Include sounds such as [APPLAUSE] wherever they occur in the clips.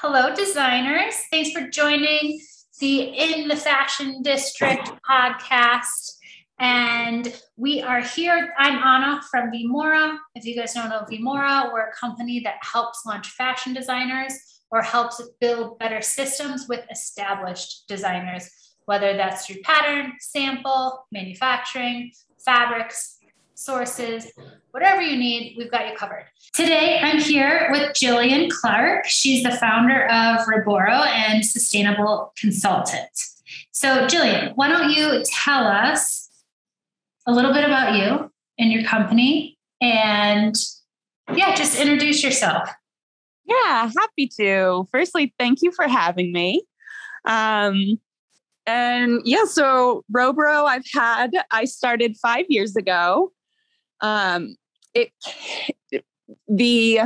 Hello, designers. Thanks for joining the In the Fashion District podcast. And we are here. I'm Anna from Vmora. If you guys don't know Vmora, we're a company that helps launch fashion designers or helps build better systems with established designers, whether that's through pattern, sample, manufacturing, fabrics, sources, whatever you need, we've got you covered. Today, I'm here with Jillian Clark. She's the founder of Roboro and Sustainable Consultant. So, Jillian, why don't you tell us a little bit about you and your company and yeah, just introduce yourself. Yeah, happy to. Firstly, thank you for having me. Um, and yeah, so Roboro, I've had, I started five years ago. Um, it, the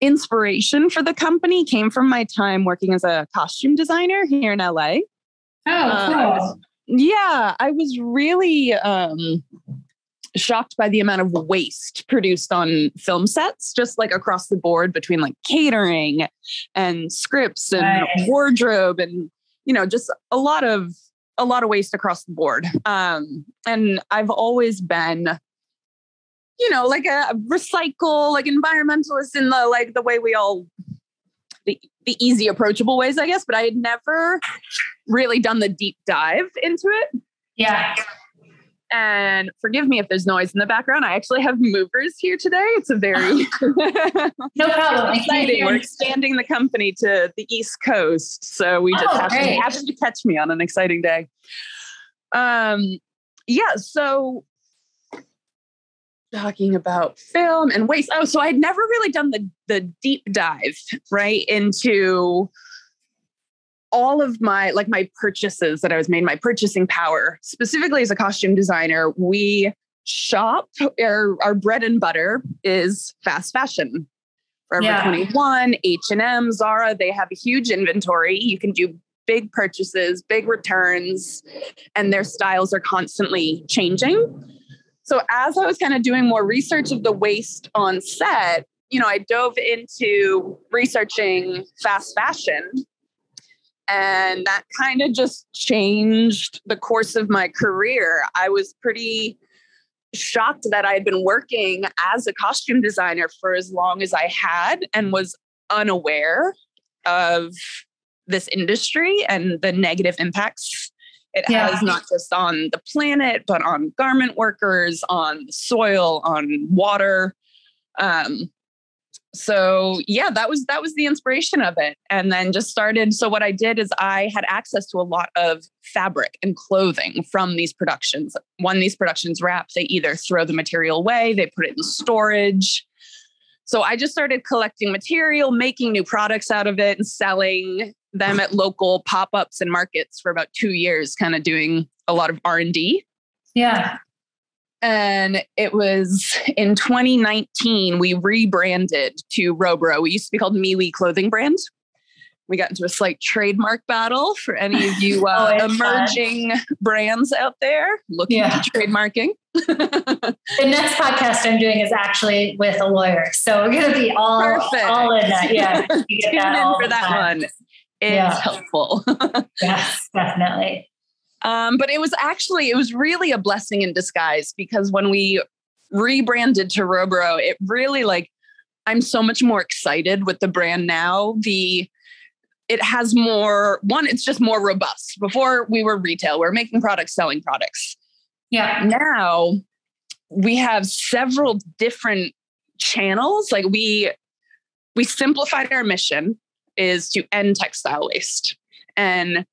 inspiration for the company came from my time working as a costume designer here in LA. Oh, cool. Uh, yeah, I was really um, shocked by the amount of waste produced on film sets, just like across the board between like catering and scripts and Right. wardrobe and you know just a lot of a lot of waste across the board. Um, and I've always been you know like a recycle like environmentalist in the like the way we all the, the easy approachable ways i guess but i had never really done the deep dive into it. Yeah. and forgive me if there's noise in the background. I actually have movers here today. It's a very [LAUGHS] No problem. Exciting. we're expanding the company to the east coast so we just Oh, happened, happened to catch me on an exciting day. Um yeah so talking about film and waste. Oh so i'd never really done the the deep dive right into all of my like my purchases that i was made my purchasing power. Specifically as a costume designer we shop our, our bread and butter is fast fashion. Forever Yeah. 21 h&m zara they have a huge inventory. You can do big purchases big returns and their styles are constantly changing so as I was kind of doing more research of the waste on set, you know, I dove into researching fast fashion. And that kind of just changed the course of my career. I was pretty shocked that I had been working as a costume designer for as long as I had and was unaware of this industry and the negative impacts it Yeah. has not just on the planet, but on garment workers, on soil, on water. Um, so yeah, that was that was the inspiration of it. And then just started. So what I did is I had access to a lot of fabric and clothing from these productions. When these productions wrap, they either throw the material away, they put it in storage. So I just started collecting material, making new products out of it, and selling them at local pop-ups and markets for about two years, kind of doing a lot of R and D. Yeah. And it was in 2019 we rebranded to Roboro. We used to be called MeWe Clothing Brand. We got into a slight trademark battle for any of you [LAUGHS] uh, Always fun. emerging brands out there looking Yeah. at trademarking. [LAUGHS] The next podcast I'm doing is actually with a lawyer. So we're going to be all, Perfect. all in that. Yeah. [LAUGHS] You get Tune that in for that time. one. It's Yeah. helpful. [LAUGHS] Yes, definitely. Um, but it was actually it was really a blessing in disguise because when we rebranded to Roboro, it really like I'm so much more excited with the brand now. The it has more one, it's just more robust. Before we were retail, we are making products, selling products. Yeah. Now we have several different channels. Like we we simplified our mission is to end textile waste. And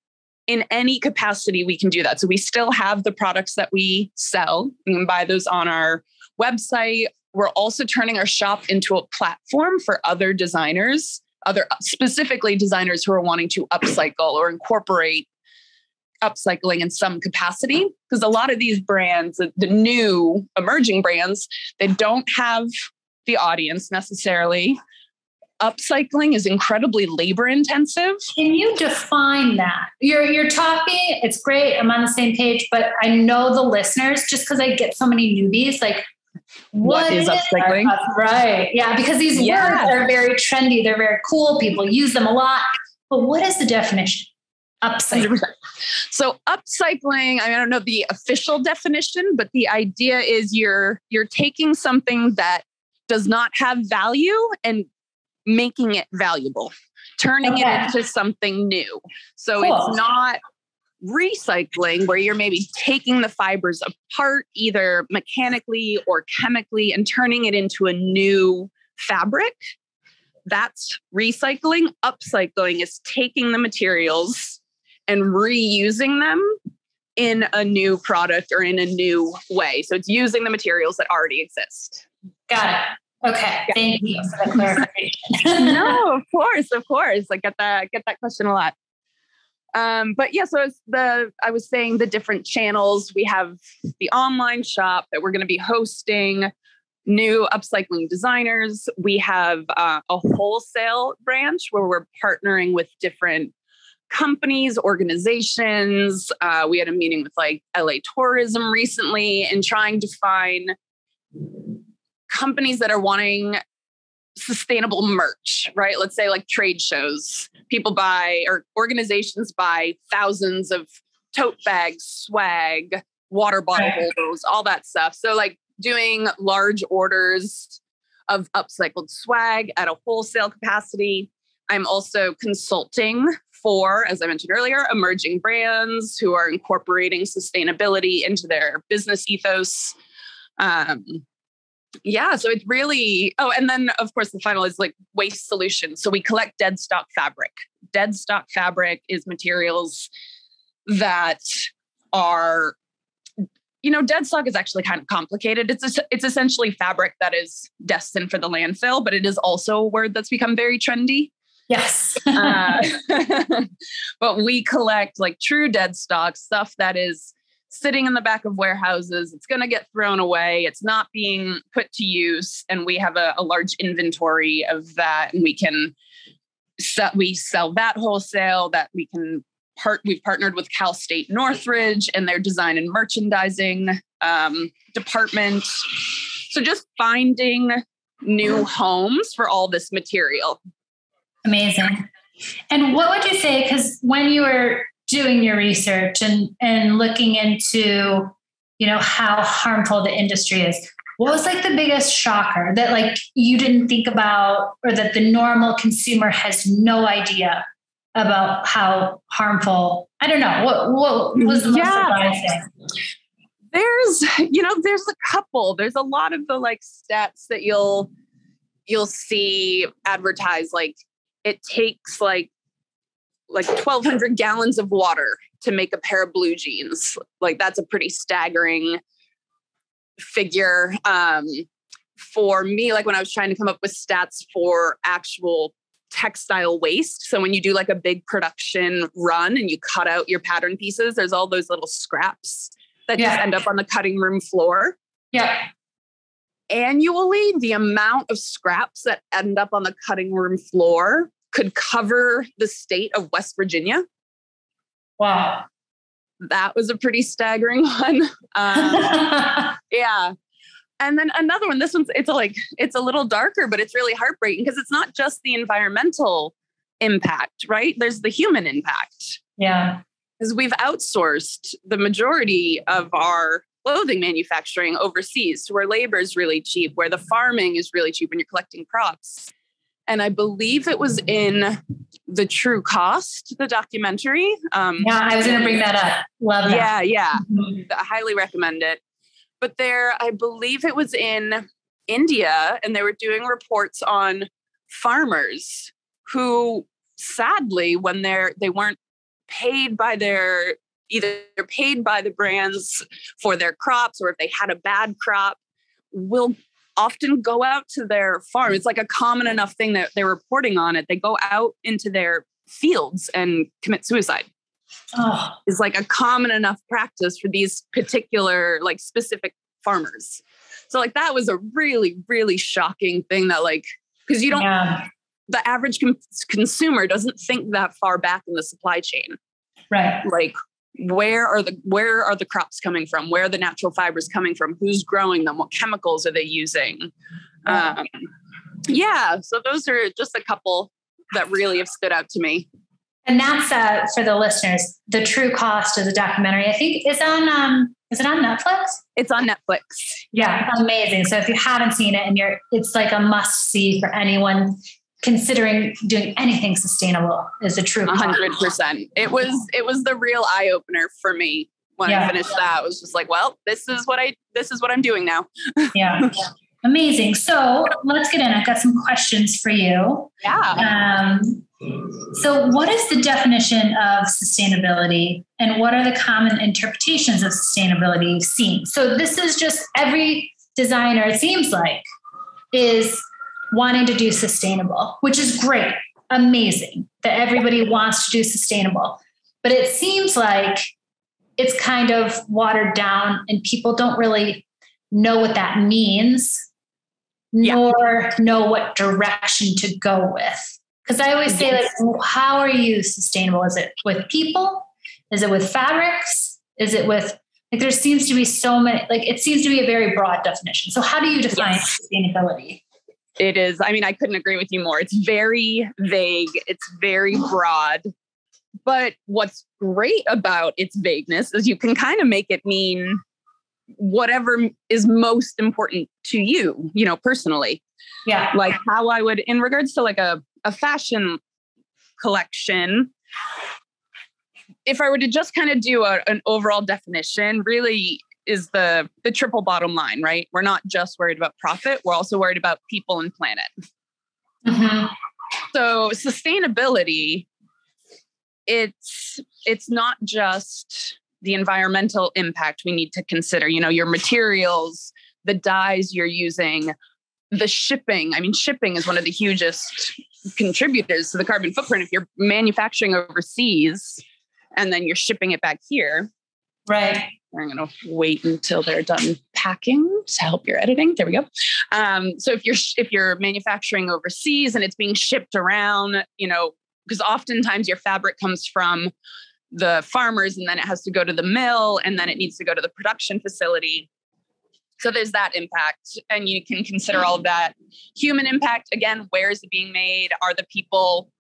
in any capacity, we can do that. So we still have the products that we sell. You can buy those on our website. We're also turning our shop into a platform for other designers, other specifically designers who are wanting to upcycle or incorporate upcycling in some capacity. Because a lot of these brands, the- new emerging brands, they don't have the audience necessarily. Upcycling is incredibly labor intensive. Can you define that? You're you're talking, it's great. I'm on the same page, but I know the listeners just because I get so many newbies. Like, what, what is upcycling? Right. Yeah, because these yeah. words are very trendy. They're very cool. People use them a lot. But what is the definition? Upcycling. [LAUGHS] So upcycling, I, mean, I don't know the official definition, but the idea is you're you're taking something that does not have value and making it valuable, turning okay. it into something new. So cool. it's not recycling where you're maybe taking the fibers apart either mechanically or chemically and turning it into a new fabric that's recycling upcycling is taking the materials and reusing them in a new product or in a new way so it's using the materials that already exist got it okay thank you for the clarification no [LAUGHS] of course of course i get that get that question a lot um, but yeah, so it's the I was saying the different channels. We have the online shop that we're going to be hosting new upcycling designers. We have uh, a wholesale branch where we're partnering with different companies, organizations. Uh, we had a meeting with like LA Tourism recently and trying to find companies that are wanting sustainable merch, right? Let's say like trade shows. People buy or organizations buy thousands of tote bags, swag, water [LAUGHS] bottle holders, all that stuff. So like doing large orders of upcycled swag at a wholesale capacity. I'm also consulting for, as I mentioned earlier, emerging brands who are incorporating sustainability into their business ethos. Um, yeah so it's really oh and then of course the final is like waste solutions. So we collect dead stock fabric. Dead stock fabric is materials that are you know dead stock is actually kind of complicated. It's it's essentially fabric that is destined for the landfill but it is also a word that's become very trendy. Yes. Uh, [LAUGHS] [LAUGHS] but we collect like true dead stock stuff that is sitting in the back of warehouses. It's going to get thrown away. It's not being put to use. And we have a, a large inventory of that. And we can sell, we sell that wholesale that we can part. We've partnered with Cal State Northridge and their design and merchandising um, department. So just finding new homes for all this material. Amazing. And what would you say? Because when you were doing your research and and looking into you know how harmful the industry is. What was like the biggest shocker that like you didn't think about or that the normal consumer has no idea about how harmful i don't know what what was the most yeah. surprising? There's you know there's a couple. There's a lot of the like stats that you'll you'll see advertised like it takes like like 1200 gallons of water to make a pair of blue jeans. Like that's a pretty staggering figure um, for me like when i was trying to come up with stats for actual textile waste. So when you do like a big production run and you cut out your pattern pieces there's all those little scraps that yeah. just end up on the cutting room floor. Yeah. Annually the amount of scraps that end up on the cutting room floor could cover the state of West Virginia. Wow. That was a pretty staggering [LAUGHS] one. Um, [LAUGHS] yeah. And then another one, this one's, it's a, like, it's a little darker, but it's really heartbreaking because it's not just the environmental impact, right? There's the human impact. Yeah. Because we've outsourced the majority of our clothing manufacturing overseas to where labor is really cheap, where the farming is really cheap when you're collecting crops and I believe it was in the True Cost, the documentary. Um, yeah, I was going to bring that up. Love that. Yeah, yeah, mm-hmm. I highly recommend it. But there, I believe it was in India, and they were doing reports on farmers who, sadly, when they're they weren't paid by their either paid by the brands for their crops or if they had a bad crop will often go out to their farm. It's like a common enough thing that they're reporting on it. They go out into their fields and commit suicide. Oh. Is like a common enough practice for these particular, like specific farmers. So, like, that was a really, really shocking thing that, like, because you don't, yeah. the average com- consumer doesn't think that far back in the supply chain. Right. Like, where are the where are the crops coming from? Where are the natural fibers coming from? Who's growing them? What chemicals are they using? Um, yeah so those are just a couple that really have stood out to me. And that's uh, for the listeners the true cost of the documentary i think is on um, is it on netflix? It's on netflix. Yeah amazing. So if you haven't seen it and you're it's like a must see for anyone considering doing anything sustainable is a true hundred percent. It was it was the real eye opener for me when yeah. I finished that. It was just like, well, this is what I this is what I'm doing now. [LAUGHS] yeah. Amazing. So let's get in. I've got some questions for you. Yeah. Um, so, what is the definition of sustainability, and what are the common interpretations of sustainability you've seen? So, this is just every designer, it seems like, is wanting to do sustainable, which is great, amazing that everybody wants to do sustainable. But it seems like it's kind of watered down and people don't really know what that means, yeah. nor know what direction to go with. Because I always say, like, how are you sustainable? Is it with people? Is it with fabrics? Is it with like there seems to be so many like it seems to be a very broad definition. So how do you define yes. sustainability? It is i mean i couldn't agree with you more. It's very vague. It's very broad. But what's great about its vagueness is you can kind of make it mean whatever is most important to you you know personally. Yeah. Like how i would in regards to like a, a fashion collection if i were to just kind of do a, an overall definition really is the the triple bottom line, right? We're not just worried about profit; we're also worried about people and planet. Mm-hmm. So sustainability, it's it's not just the environmental impact we need to consider. You know, your materials, the dyes you're using, the shipping. I mean, shipping is one of the hugest contributors to the carbon footprint. If you're manufacturing overseas and then you're shipping it back here, right? I'm going to wait until they're done packing to help your editing. There we go. Um, so if you're if you're manufacturing overseas and it's being shipped around, you know, because oftentimes your fabric comes from the farmers and then it has to go to the mill and then it needs to go to the production facility. So there's that impact, and you can consider all of that. Human impact again, where is it being made? Are the people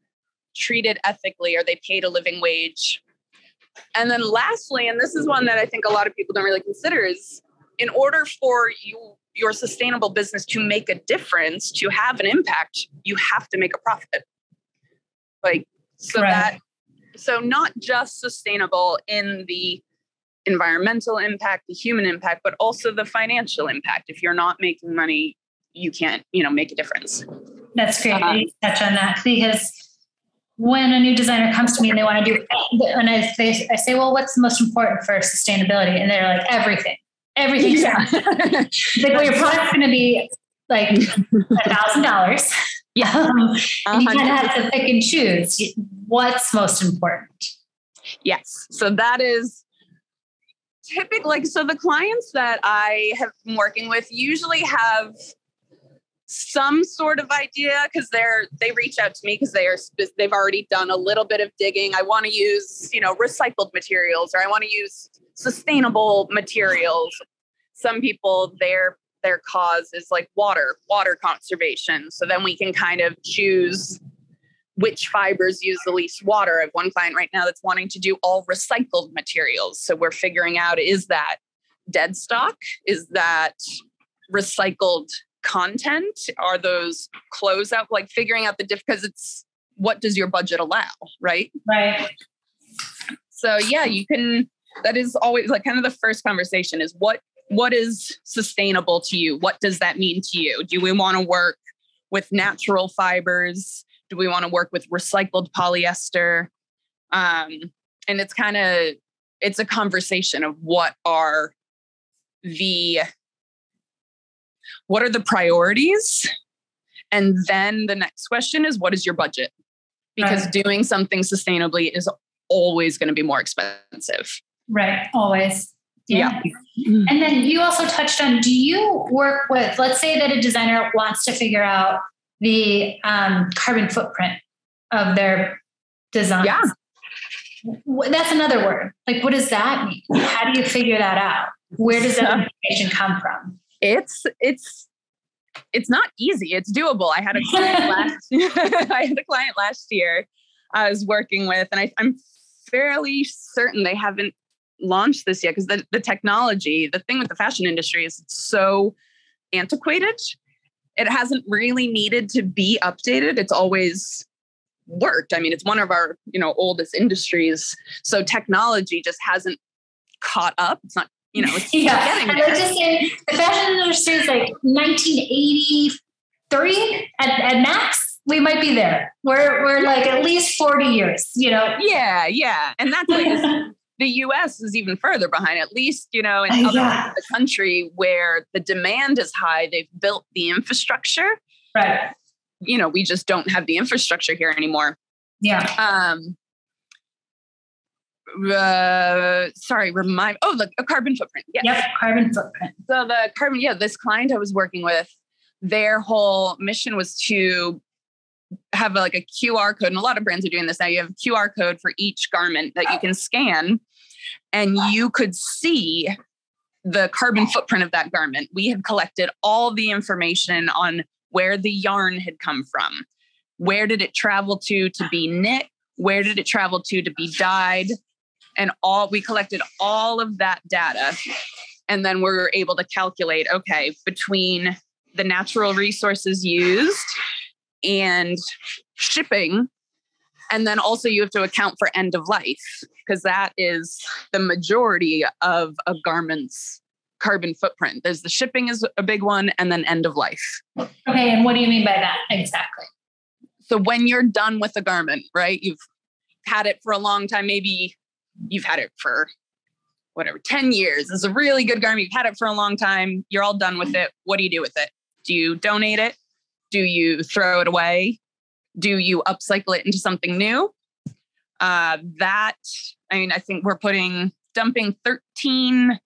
treated ethically? Are they paid a living wage? And then lastly, and this is one that I think a lot of people don't really consider is in order for you your sustainable business to make a difference, to have an impact, you have to make a profit. Like so right. that so not just sustainable in the environmental impact, the human impact, but also the financial impact. If you're not making money, you can't, you know, make a difference. That's great. Uh, touch on that because when a new designer comes to me and they want to do, and I, they, I say, well, what's the most important for sustainability? And they're like, everything, everything. Yeah. [LAUGHS] like, well, your product's going to be like a thousand dollars. [LAUGHS] Yeah. Um, and you kind of have to pick and choose what's most important. Yes. So that is typically like, so the clients that I have been working with usually have some sort of idea because they're they reach out to me because they are they've already done a little bit of digging. I want to use you know recycled materials or i want to use sustainable materials. Some people their their cause is like water water conservation. So then we can kind of choose which fibers use the least water. I have one client right now that's wanting to do all recycled materials. So we're figuring out is that dead stock? Is that recycled content? Are those close closeout like figuring out the diff because it's what does your budget allow, right? Right. So yeah, you can that is always like kind of the first conversation is what what is sustainable to you? What does that mean to you? Do we want to work with natural fibers? Do we want to work with recycled polyester? Um, and it's kind of it's a conversation of what are the what are the priorities? And then the next question is what is your budget? Because right. doing something sustainably is always going to be more expensive. Right, always. Yeah. yeah. And then you also touched on do you work with, let's say that a designer wants to figure out the um, carbon footprint of their design. Yeah. that's another word. Like, what does that mean? How do you figure that out? Where does that information come from? It's it's it's not easy. It's doable. I had a client [LAUGHS] last [LAUGHS] I had a client last year I was working with, and I, I'm fairly certain they haven't launched this yet because the, the technology, the thing with the fashion industry is it's so antiquated. It hasn't really needed to be updated. It's always worked. I mean, it's one of our, you know, oldest industries. So technology just hasn't caught up. It's not, you know, [LAUGHS] it's yeah. I'd like to say the fashion industry is like 1983 at, at max. We might be there. We're we're like at least 40 years, you know. Yeah, yeah. And that's [LAUGHS] like the US is even further behind, at least, you know, in other yeah. parts of the country where the demand is high, they've built the infrastructure. Right you know, we just don't have the infrastructure here anymore. Yeah. Um, uh, sorry, remind. Oh, look, a carbon footprint. Yes. Yep, carbon footprint. So the carbon, yeah, this client I was working with, their whole mission was to have a, like a QR code, and a lot of brands are doing this now. You have a QR code for each garment that you can scan, and you could see the carbon footprint of that garment. We had collected all the information on where the yarn had come from. Where did it travel to to be knit? Where did it travel to to be dyed? And all we collected all of that data. And then we are able to calculate okay, between the natural resources used and shipping. And then also you have to account for end of life because that is the majority of a garment's carbon footprint. There's the shipping is a big one, and then end of life. Okay, and what do you mean by that exactly? So when you're done with a garment, right? You've had it for a long time. Maybe you've had it for whatever 10 years. It's a really good garment. You've had it for a long time. You're all done with it. What do you do with it? Do you donate it? Do you throw it away? Do you upcycle it into something new? Uh, that, I mean, I think we're putting dumping 13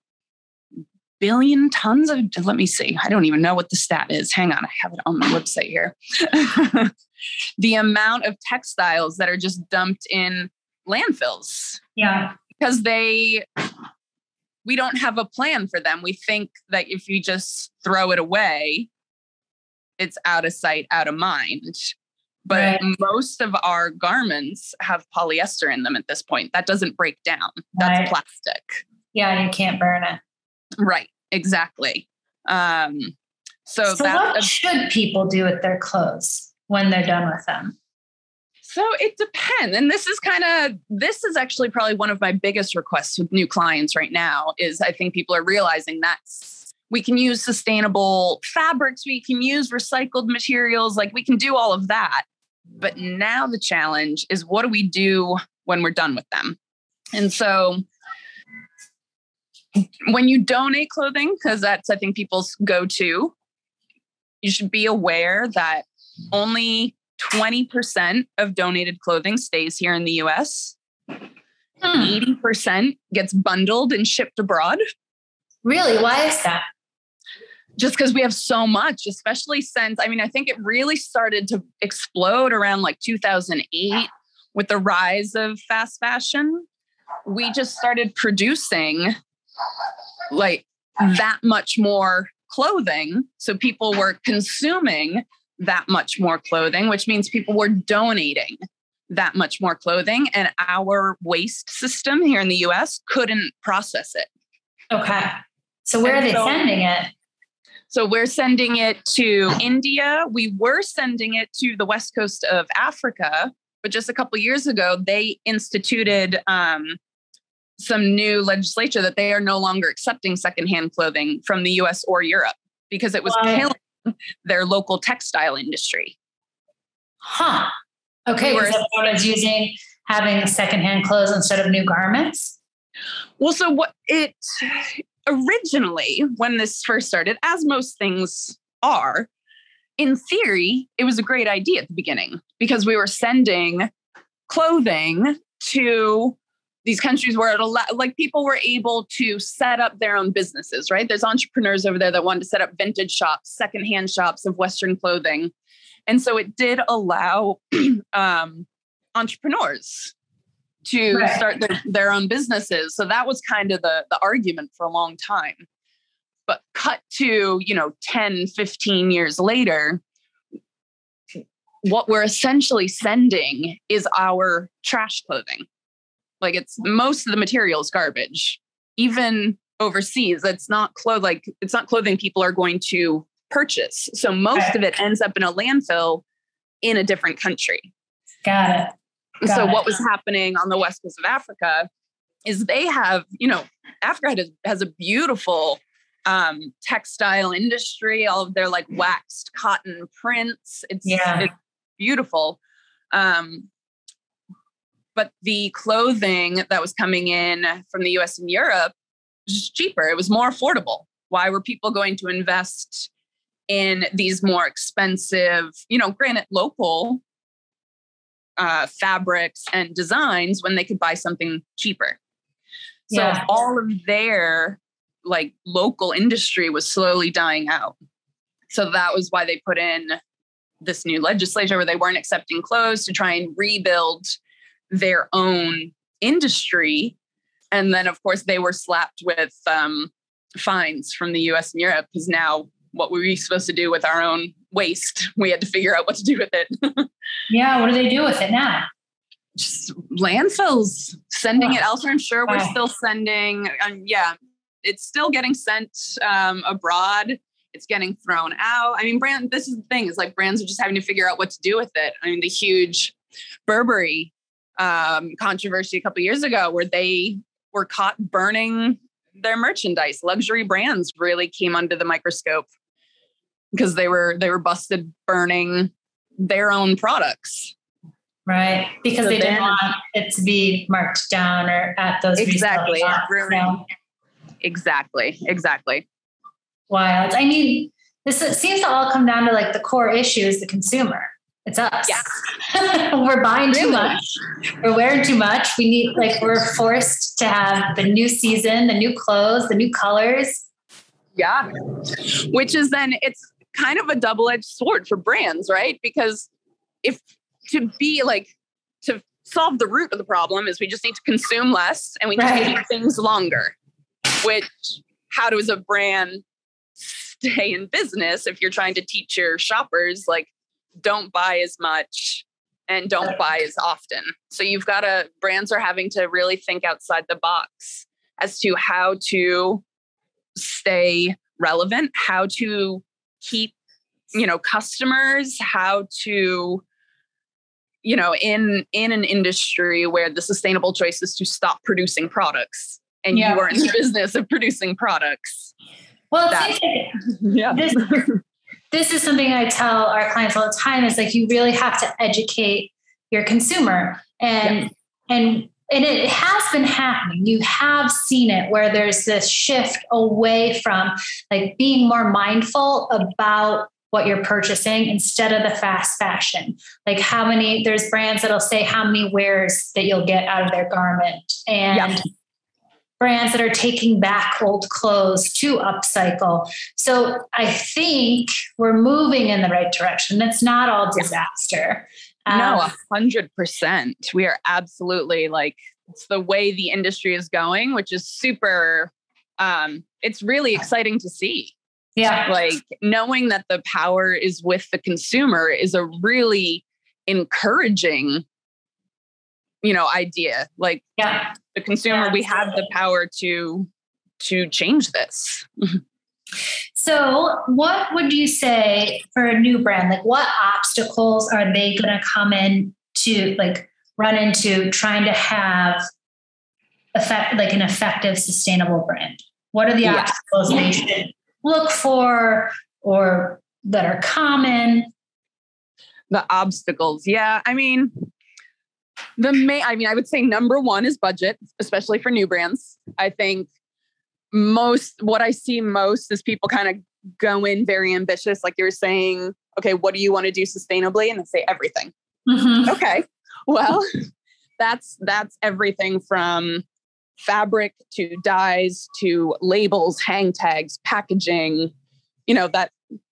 billion tons of, let me see, I don't even know what the stat is. Hang on, I have it on my website here. [LAUGHS] the amount of textiles that are just dumped in landfills. Yeah. Because they, we don't have a plan for them. We think that if you just throw it away, it's out of sight, out of mind. But right. most of our garments have polyester in them at this point. That doesn't break down. That's right. plastic. Yeah, you can't burn it. Right, exactly. Um, so, so what a, should people do with their clothes when they're done with them? So it depends. And this is kind of this is actually probably one of my biggest requests with new clients right now is I think people are realizing that we can use sustainable fabrics, we can use recycled materials, like we can do all of that. But now the challenge is what do we do when we're done with them? And so when you donate clothing, because that's, I think, people's go to, you should be aware that only 20% of donated clothing stays here in the US. Hmm. 80% gets bundled and shipped abroad. Really? Why is that? Just because we have so much, especially since, I mean, I think it really started to explode around like 2008 with the rise of fast fashion. We just started producing like that much more clothing. So people were consuming that much more clothing, which means people were donating that much more clothing. And our waste system here in the US couldn't process it. Okay. So where and are they so, sending it? So we're sending it to India. We were sending it to the west coast of Africa, but just a couple years ago, they instituted um, some new legislature that they are no longer accepting secondhand clothing from the US or Europe because it was killing their local textile industry. Huh. Okay. Were, so using having secondhand clothes instead of new garments? Well, so what it originally, when this first started, as most things are, in theory, it was a great idea at the beginning because we were sending clothing to these countries where it allowed, like people were able to set up their own businesses, right? There's entrepreneurs over there that wanted to set up vintage shops, secondhand shops of Western clothing. And so it did allow [CLEARS THROAT] um, entrepreneurs to right. start their, their own businesses. So that was kind of the, the argument for a long time. But cut to, you know, 10, 15 years later, what we're essentially sending is our trash clothing. Like it's most of the materials garbage. Even overseas, it's not clothes like it's not clothing people are going to purchase. So most of it ends up in a landfill in a different country. Got it. Got so it. what was happening on the west coast of Africa is they have, you know, Africa has, has a beautiful um, textile industry, all of their like waxed cotton prints. It's, yeah. it's beautiful. Um, but the clothing that was coming in from the US and Europe was cheaper. It was more affordable. Why were people going to invest in these more expensive, you know, granted local uh, fabrics and designs when they could buy something cheaper. So yeah. all of their like local industry was slowly dying out. So that was why they put in this new legislature where they weren't accepting clothes to try and rebuild their own industry. And then, of course, they were slapped with um, fines from the US and Europe because now what were we supposed to do with our own waste? [LAUGHS] We had to figure out what to do with it. [LAUGHS] yeah, what do they do with it now? Just landfills, sending oh. it elsewhere. I'm sure we're oh. still sending. Um, yeah, it's still getting sent um, abroad. It's getting thrown out. I mean, brand. This is the thing. Is like brands are just having to figure out what to do with it. I mean, the huge Burberry um, controversy a couple years ago, where they were caught burning their merchandise. Luxury brands really came under the microscope because they were they were busted burning their own products. Right, because so they didn't want it to be marked down or at those exactly, so. exactly, exactly. Wild. I mean, this seems to all come down to like the core issue is the consumer. It's us. Yeah. [LAUGHS] we're buying too much. We're wearing too much. We need like we're forced to have the new season, the new clothes, the new colors. Yeah. Which is then it's kind of a double-edged sword for brands, right? Because if to be like to solve the root of the problem is we just need to consume less and we right. need to keep things longer. Which how does a brand stay in business if you're trying to teach your shoppers like don't buy as much and don't buy as often. So you've got to brands are having to really think outside the box as to how to stay relevant, how to keep you know customers, how to you know in in an industry where the sustainable choice is to stop producing products and yeah. you are in the [LAUGHS] business of producing products. Well, that, [LAUGHS] yeah. This, this is something I tell our clients all the time is like you really have to educate your consumer and and and it has been happening. You have seen it where there's this shift away from like being more mindful about what you're purchasing instead of the fast fashion. Like how many there's brands that'll say how many wears that you'll get out of their garment and brands that are taking back old clothes to upcycle. So I think we're moving in the right direction. It's not all disaster. Um, no, a hundred percent. We are absolutely like it's the way the industry is going, which is super um it's really exciting to see. Yeah. Like knowing that the power is with the consumer is a really encouraging you know idea. Like yeah. the consumer yeah, we have the power to to change this. So what would you say for a new brand? Like what obstacles are they going to come in to like run into trying to have effect like an effective sustainable brand? What are the yeah. obstacles they should look for or that are common? The obstacles yeah. I mean the main, I mean, I would say number one is budget, especially for new brands. I think most, what I see most is people kind of go in very ambitious, like you're saying, okay, what do you want to do sustainably? And they say everything. Mm-hmm. Okay. Well, that's that's everything from fabric to dyes to labels, hang tags, packaging, you know, that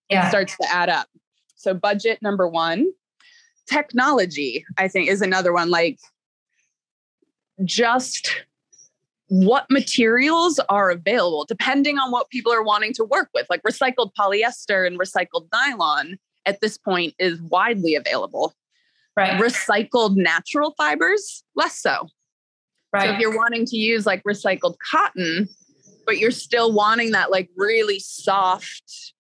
yeah. starts to add up. So budget number one technology i think is another one like just what materials are available depending on what people are wanting to work with. Like recycled polyester and recycled nylon at this point is widely available. Right. Recycled natural fibers, less so. Right. So if you're wanting to use like recycled cotton, but you're still wanting that like really soft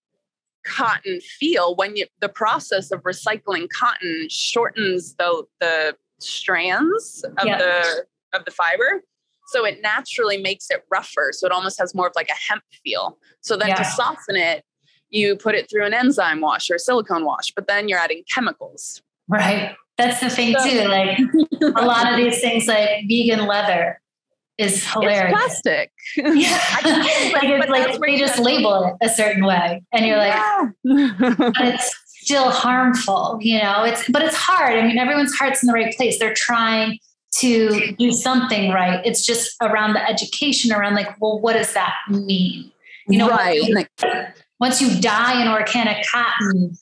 cotton feel when you the process of recycling cotton shortens the the strands of yeah. the of the fiber. So it naturally makes it rougher. So it almost has more of like a hemp feel. So then yeah. to soften it you put it through an enzyme wash or silicone wash but then you're adding chemicals. Right. That's the thing so, too like a lot of these things like vegan leather is hilarious. It's plastic. Yeah. [LAUGHS] [LAUGHS] like it's like they just label it a certain way. And you're like, yeah. [LAUGHS] it's still harmful, you know? It's but it's hard. I mean, everyone's heart's in the right place. They're trying to do something right. It's just around the education, around like, well, what does that mean? You know, right. Once you, once you dye an organic cotton,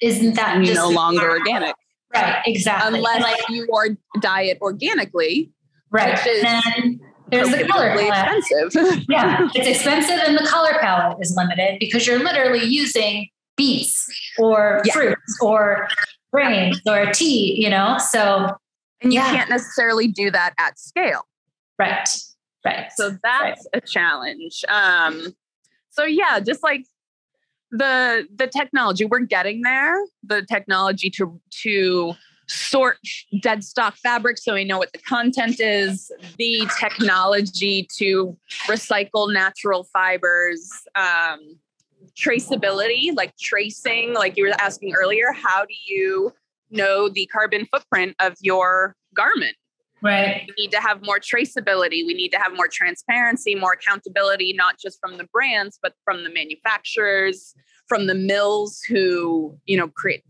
isn't that you no longer organic? Right, exactly. Unless like, you are diet organically. Right. then there's the color palette. expensive. [LAUGHS] yeah, [LAUGHS] it's expensive and the color palette is limited because you're literally using beets or yeah. fruits or grains or tea, you know? So and you yeah. can't necessarily do that at scale. Right. Right. So that's right. a challenge. Um so yeah, just like the the technology we're getting there, the technology to to sort dead stock fabric so we know what the content is, the technology to recycle natural fibers, um, traceability, like tracing, like you were asking earlier, how do you know the carbon footprint of your garment? Right. We need to have more traceability. We need to have more transparency, more accountability, not just from the brands, but from the manufacturers, from the mills who, you know, create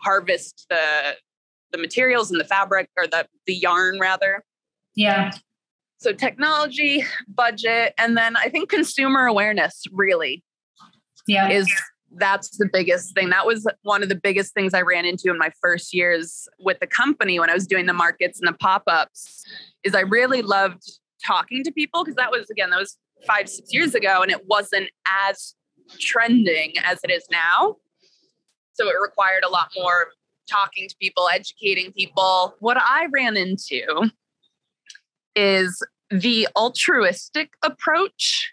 harvest the the materials and the fabric or the the yarn rather. Yeah. So technology, budget, and then I think consumer awareness really yeah. is that's the biggest thing. That was one of the biggest things I ran into in my first years with the company when I was doing the markets and the pop-ups is I really loved talking to people because that was again that was 5 6 years ago and it wasn't as trending as it is now. So it required a lot more talking to people, educating people. What I ran into is the altruistic approach.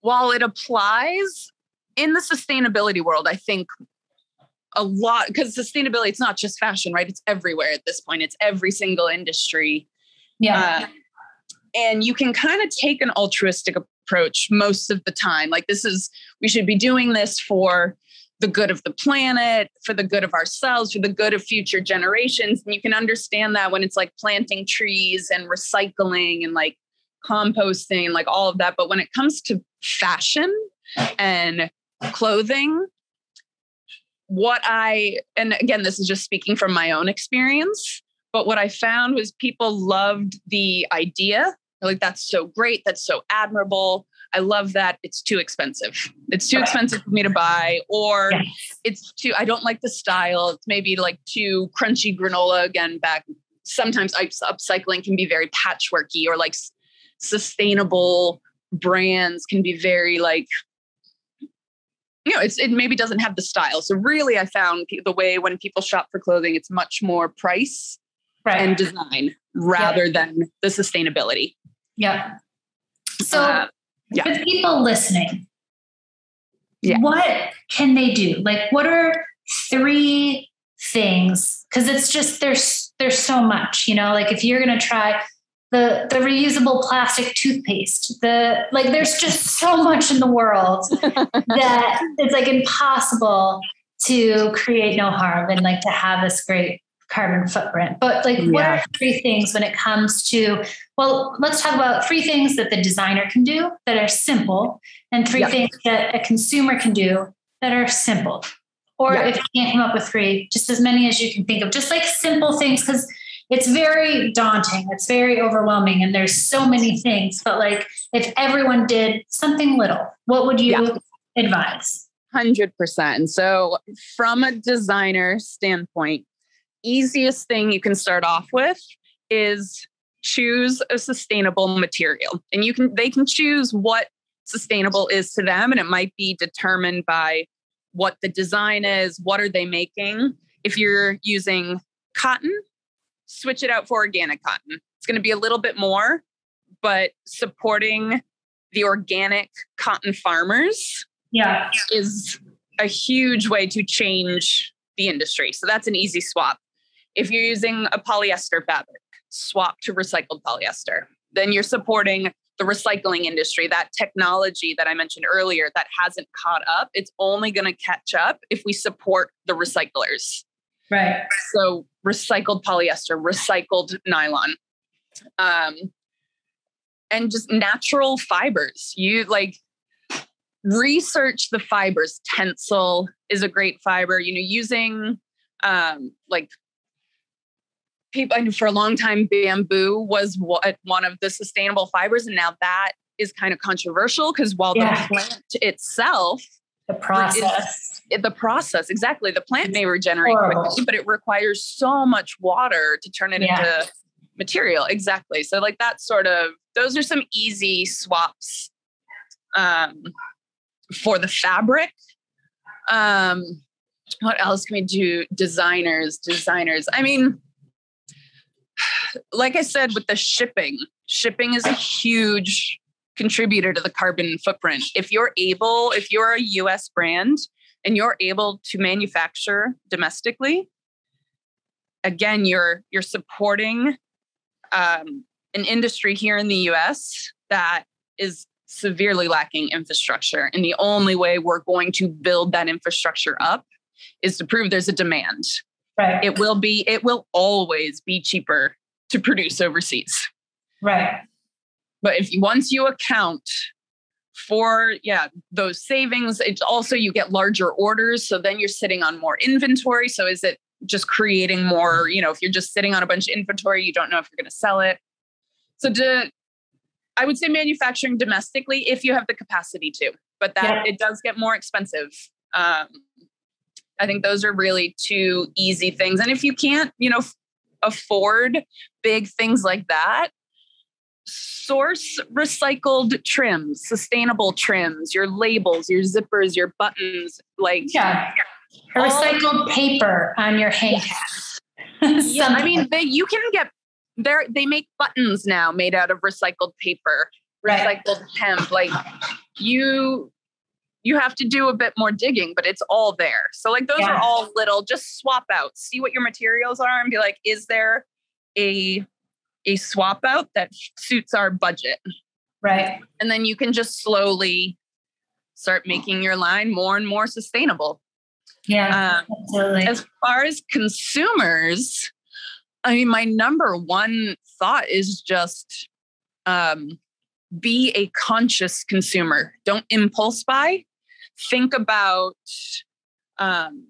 While it applies in the sustainability world, I think a lot because sustainability it's not just fashion, right? It's everywhere at this point. It's every single industry. Yeah. Uh, and you can kind of take an altruistic approach most of the time. Like this is we should be doing this for the good of the planet, for the good of ourselves, for the good of future generations. And you can understand that when it's like planting trees and recycling and like composting, like all of that. But when it comes to fashion and clothing, what I, and again, this is just speaking from my own experience, but what I found was people loved the idea. Like, that's so great. That's so admirable. I love that it's too expensive. It's too expensive for me to buy, or yes. it's too, I don't like the style. It's maybe like too crunchy granola again back. Sometimes upcycling can be very patchworky or like sustainable brands can be very like you know it's it maybe doesn't have the style so really i found the way when people shop for clothing it's much more price right. and design rather than the sustainability yeah so uh, yeah. with people listening, yeah. what can they do? Like, what are three things? Because it's just there's there's so much, you know. Like if you're gonna try the the reusable plastic toothpaste, the like, there's just so much in the world [LAUGHS] that it's like impossible to create no harm and like to have this great carbon footprint. But like, yeah. what are three things when it comes to, well, let's talk about three things that the designer can do that are simple and three yeah. things that a consumer can do that are simple. Or yeah. if you can't come up with three, just as many as you can think of, just like simple things, because it's very daunting. It's very overwhelming. And there's so many things. But like, if everyone did something little, what would you advise? 100%. So, from a designer standpoint, easiest thing you can start off with is choose a sustainable material. And you can they can choose what sustainable is to them and it might be determined by what the design is what are they making. If you're using cotton switch it out for organic cotton. It's going to be a little bit more but supporting the organic cotton farmers yeah. is a huge way to change the industry. So that's an easy swap if you're using a polyester fabric swap to recycled polyester then you're supporting the recycling industry, that technology that I mentioned earlier that hasn't caught up, it's only going to catch up if we support the recyclers. Right. So recycled polyester, recycled nylon, um, and just natural fibers. You like research the fibers. Tencel is a great fiber. You know, using um, like people for a long time bamboo was what, one of the sustainable fibers and now that is kind of controversial because while yeah. the plant itself the process is, the process exactly the plant may regenerate quickly but it requires so much water to turn it yeah. into material exactly so like that sort of those are some easy swaps um, for the fabric um, what else can we do designers designers i mean like I said, with the shipping, shipping is a huge contributor to the carbon footprint. If you're able, if you're a US brand and you're able to manufacture domestically, again, you're you're supporting um, an industry here in the US that is severely lacking infrastructure. And the only way we're going to build that infrastructure up is to prove there's a demand. Right. It will be, it will always be cheaper to produce overseas. Right. But if once you account for yeah those savings it's also you get larger orders so then you're sitting on more inventory so is it just creating more you know if you're just sitting on a bunch of inventory you don't know if you're going to sell it so to i would say manufacturing domestically if you have the capacity to but that yeah. it does get more expensive um, I think those are really two easy things. And if you can't, you know, afford big things like that, source recycled trims, sustainable trims, your labels, your zippers, your buttons, like yeah, recycled paper on your hang [LAUGHS] yeah, I mean, they, you can get there. They make buttons now made out of recycled paper, right. recycled hemp. Like you, you have to do a bit more digging, but it's all there. So like those yeah. are all little, just swap out, see what your materials are and be like, is there a a swap out that suits our budget? Right. And then you can just slowly start making your line more and more sustainable. Yeah. Um, absolutely. As far as consumers, I mean, my number one thought is just um, be a conscious consumer. Don't impulse buy think about um,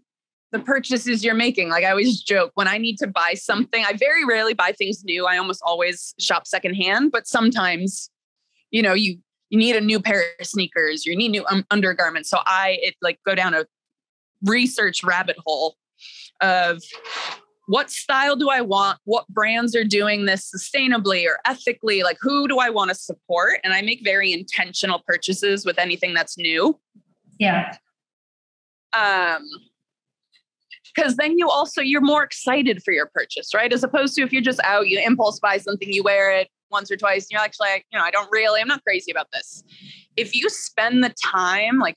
the purchases you're making. Like I always joke when I need to buy something, I very rarely buy things new. I almost always shop secondhand, but sometimes, you know, you you need a new pair of sneakers, you need new um, undergarments. So I it like go down a research rabbit hole of what style do I want? What brands are doing this sustainably or ethically? Like, who do I want to support? And I make very intentional purchases with anything that's new. Yeah. Um, because then you also you're more excited for your purchase, right? As opposed to if you're just out, you impulse buy something, you wear it once or twice, and you're actually you know, I don't really, I'm not crazy about this. If you spend the time like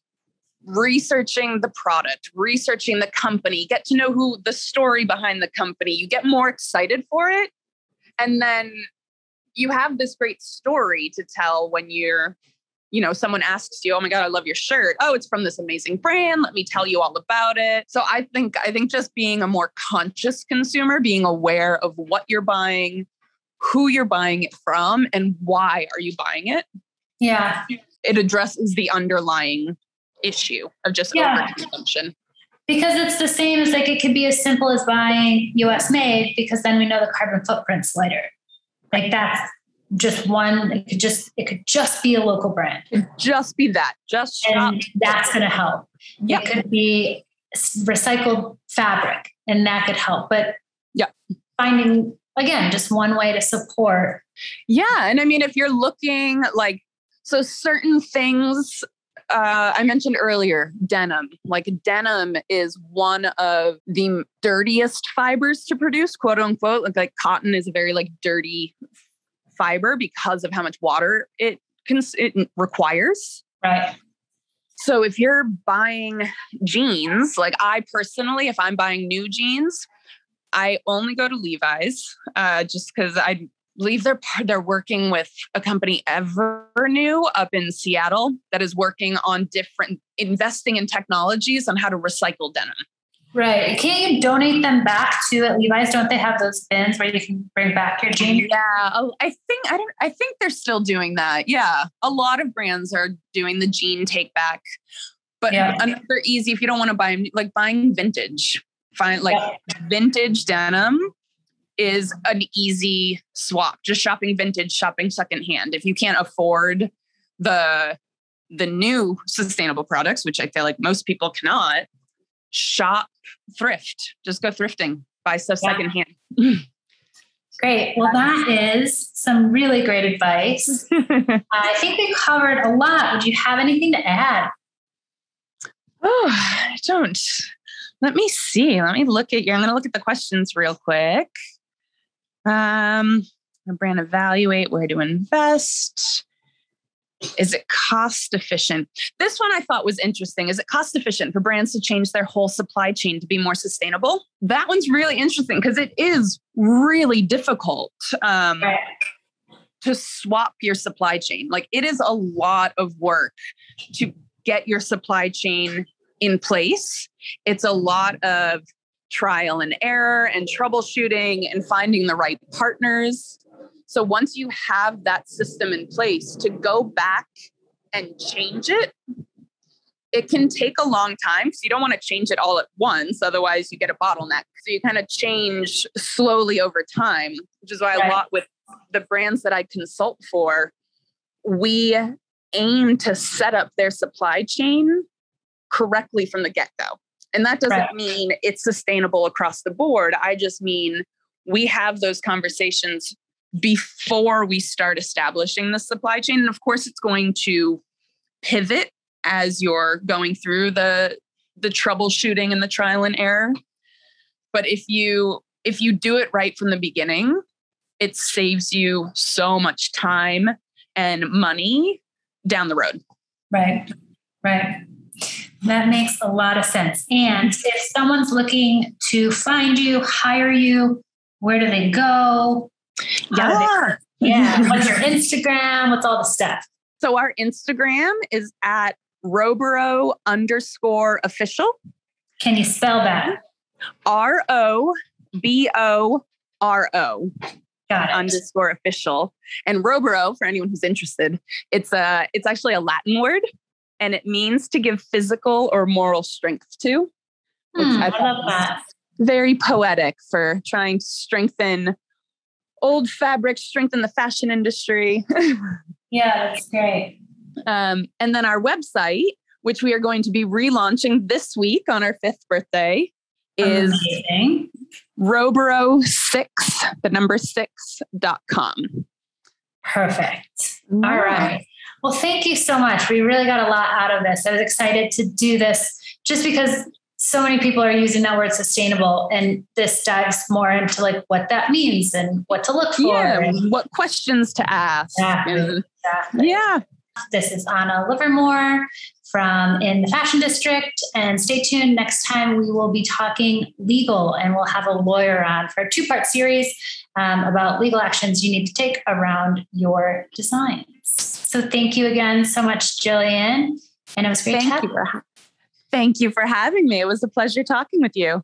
researching the product, researching the company, get to know who the story behind the company, you get more excited for it. And then you have this great story to tell when you're you know, someone asks you, "Oh my god, I love your shirt." Oh, it's from this amazing brand. Let me tell you all about it. So I think I think just being a more conscious consumer, being aware of what you're buying, who you're buying it from, and why are you buying it? Yeah. It addresses the underlying issue of just yeah. overconsumption. Because it's the same as like it could be as simple as buying US made because then we know the carbon footprint's lighter. Like that's just one it could just it could just be a local brand just be that just and that's going to help yeah. it could be recycled fabric and that could help but yeah finding again, just one way to support. Yeah. And I mean, if you're looking like, so certain things uh, I mentioned earlier denim. Like denim is one of the dirtiest fibers to produce, quote unquote. Like, like cotton is a very like dirty fiber because of how much water it cons- it requires. Right. So if you're buying jeans, like I personally, if I'm buying new jeans, I only go to Levi's uh, just because I believe they're they're working with a company ever new up in Seattle that is working on different investing in technologies on how to recycle denim. Right. Can't you donate them back to at Levi's? Don't they have those bins where you can bring back your jeans? Yeah, oh, I think I don't. I think they're still doing that. Yeah, a lot of brands are doing the jean take back, but yeah. another easy if you don't want to buy like buying vintage. Find like yeah. vintage denim is an easy swap. Just shopping vintage, shopping secondhand. If you can't afford the the new sustainable products, which I feel like most people cannot, shop thrift. Just go thrifting, buy stuff yeah. secondhand. [CLEARS THROAT] Great. Well, that is some really great advice. [LAUGHS] I think we covered a lot. Would you have anything to add? Oh, I don't. Let me see. Let me look at you. I'm going to look at the questions real quick. Um, brand evaluate where to invest. Is it cost efficient? This one I thought was interesting. Is it cost efficient for brands to change their whole supply chain to be more sustainable? That one's really interesting because it is really difficult um, to swap your supply chain. Like it is a lot of work to get your supply chain in place. It's a lot of trial and error and troubleshooting and finding the right partners so once you have that system in place to go back and change it, it can take a long time because you don't want to change it all at once. Otherwise, you get a bottleneck. So you kind of change slowly over time, which is why right. a lot with the brands that I consult for, we aim to set up their supply chain correctly from the get go. And that doesn't right. mean it's sustainable across the board. I just mean we have those conversations before we start establishing the supply chain. And of course, it's going to pivot as you're going through the the troubleshooting and the trial and error. But if you if you do it right from the beginning, it saves you so much time and money down the road. Right. Right. That makes a lot of sense. And if someone's looking to find you, hire you, where do they go? Yeah. [LAUGHS] yeah. [LAUGHS] What's your Instagram? What's all the stuff? So our Instagram is at Roboro underscore official. Can you spell that? R O B O R O. Got it. Underscore official. And Roboro, for anyone who's interested, it's a it's actually a Latin word and it means to give physical or moral strength to. Hmm, I, I love that. Very poetic for trying to strengthen old fabric strengthen the fashion industry. [LAUGHS] yeah, that's great. Um, and then our website, which we are going to be relaunching this week on our fifth birthday, is Amazing. Roboro6, the number six dot com. Perfect. All right. Well, thank you so much. We really got a lot out of this. I was excited to do this just because so many people are using that word sustainable and this dives more into like what that means and what to look for yeah, and what questions to ask. Exactly, exactly. yeah. This is anna livermore from in the fashion district and stay tuned. Next time we will be talking legal and we'll have a lawyer on for a two-part series um, about legal actions you need to take around your designs. So thank you again so much jillian and it was great thank to have you Thank you for having me. It was a pleasure talking with you.